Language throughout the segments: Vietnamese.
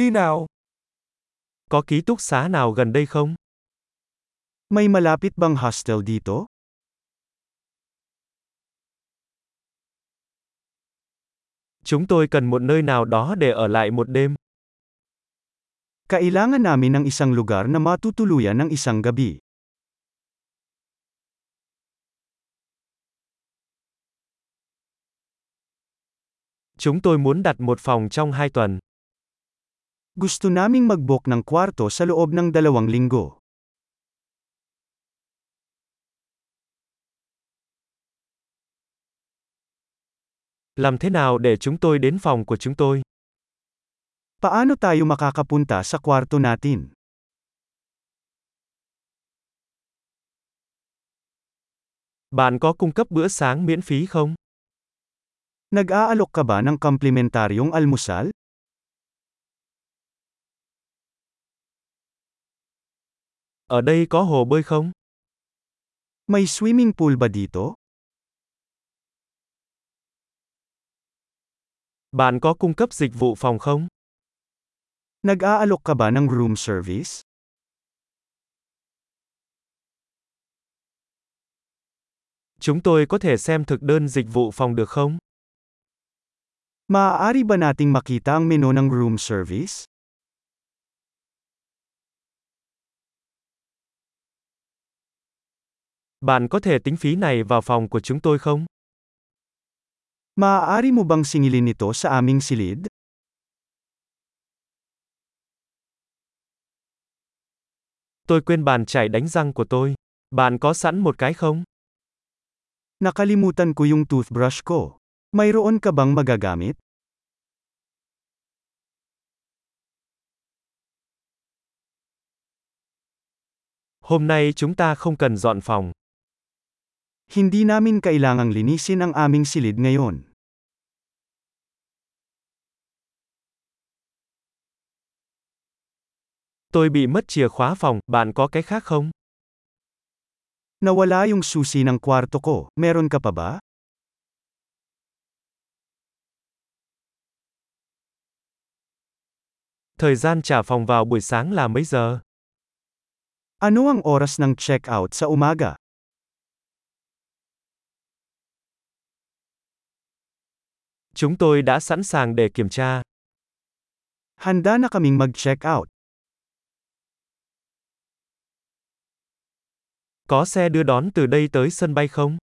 Đi nào. Có ký túc xá nào gần đây không? May malapit bang hostel dito? Chúng tôi cần một nơi nào đó để ở lại một đêm. Kailangan namin ng isang lugar na matutuluyan ng isang gabi. Chúng tôi muốn đặt một phòng trong hai tuần. Gusto naming mag-book ng kwarto sa loob ng dalawang linggo. Làm thế nào để chúng tôi đến phòng của chúng tôi? Paano tayo makakapunta sa kwarto natin? Bạn có cung cấp bữa sáng miễn phí không? Nag-aalok ka ba ng komplementaryong almusal? Ở đây có hồ bơi không? May swimming pool ba dito? Bạn có cung cấp dịch vụ phòng không? Nag-aalok ka ba ng room service? Chúng tôi có thể xem thực đơn dịch vụ phòng được không? Maaari ba nating makita ang menu ng room service? Bạn có thể tính phí này vào phòng của chúng tôi không? Maaari mo bang singilin ito sa aming silid? Tôi quên bàn chải đánh răng của tôi. Bạn có sẵn một cái không? Nakalimutan ko yung toothbrush ko. Mayroon ka bang magagamit? Hôm nay chúng ta không cần dọn phòng. Hindi namin kailangang linisin ang aming silid ngayon. Tôi bị mất chìa khóa phòng, bạn có cái khác không? Nawala yung susi ng kwarto ko, meron ka pa ba? Thời gian trả phòng vào buổi sáng là mấy giờ? Ano ang oras ng check-out sa umaga? Chúng tôi đã sẵn sàng để kiểm tra. Handa na kaming mag-check out. Có xe đưa đón từ đây tới sân bay không?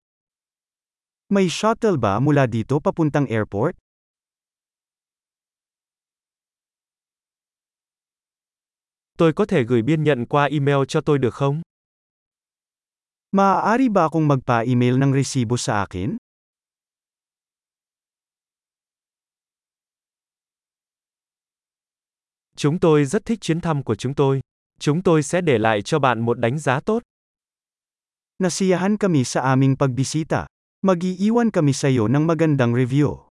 May shuttle ba mula dito papuntang airport? Tôi có thể gửi biên nhận qua email cho tôi được không? Maaari ba akong magpa-email ng resibo sa akin? Chúng tôi rất thích chuyến thăm của chúng tôi. Chúng tôi sẽ để lại cho bạn một đánh giá tốt. Nasiyahan kami sa aming pagbisita. Mag-iiwan kami sa iyo ng magandang review.